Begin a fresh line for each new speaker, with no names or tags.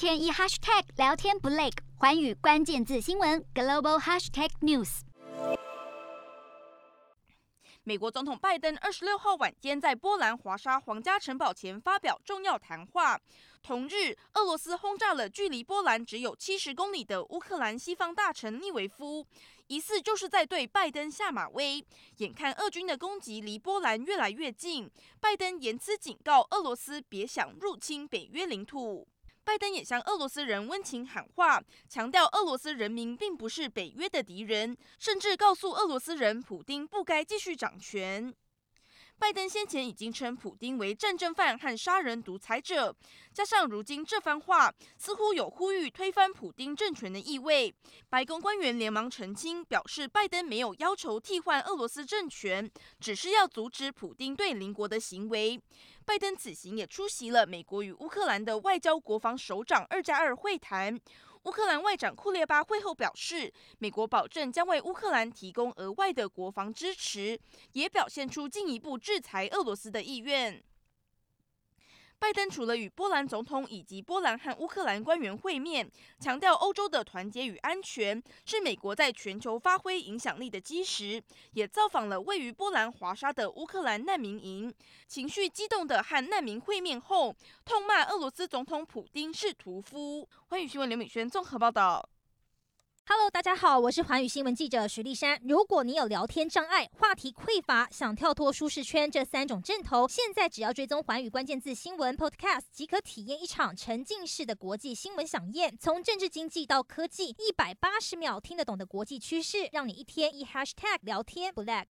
天一 hashtag 聊天不累，环宇关键字新闻 global hashtag news。
美国总统拜登二十六号晚间在波兰华沙皇家城堡前发表重要谈话。同日，俄罗斯轰炸了距离波兰只有七十公里的乌克兰西方大城利维夫，疑似就是在对拜登下马威。眼看俄军的攻击离波兰越来越近，拜登严辞警告俄罗斯别想入侵北约领土。拜登也向俄罗斯人温情喊话，强调俄罗斯人民并不是北约的敌人，甚至告诉俄罗斯人，普丁不该继续掌权。拜登先前已经称普丁为战争犯和杀人独裁者，加上如今这番话，似乎有呼吁推翻普丁政权的意味。白宫官员连忙澄清，表示拜登没有要求替换俄罗斯政权，只是要阻止普丁对邻国的行为。拜登此行也出席了美国与乌克兰的外交国防首长二加二会谈。乌克兰外长库列巴会后表示，美国保证将为乌克兰提供额外的国防支持，也表现出进一步制裁俄罗斯的意愿。拜登除了与波兰总统以及波兰和乌克兰官员会面，强调欧洲的团结与安全是美国在全球发挥影响力的基石，也造访了位于波兰华沙的乌克兰难民营，情绪激动的和难民会面后，痛骂俄罗斯总统普丁是屠夫。欢迎新闻刘敏轩综合报道。
Hello，大家好，我是环宇新闻记者徐丽珊。如果你有聊天障碍、话题匮乏，想跳脱舒适圈这三种阵头，现在只要追踪环宇关键字新闻 Podcast，即可体验一场沉浸式的国际新闻飨宴。从政治经济到科技，一百八十秒听得懂的国际趋势，让你一天一 Hashtag 聊天不 lag。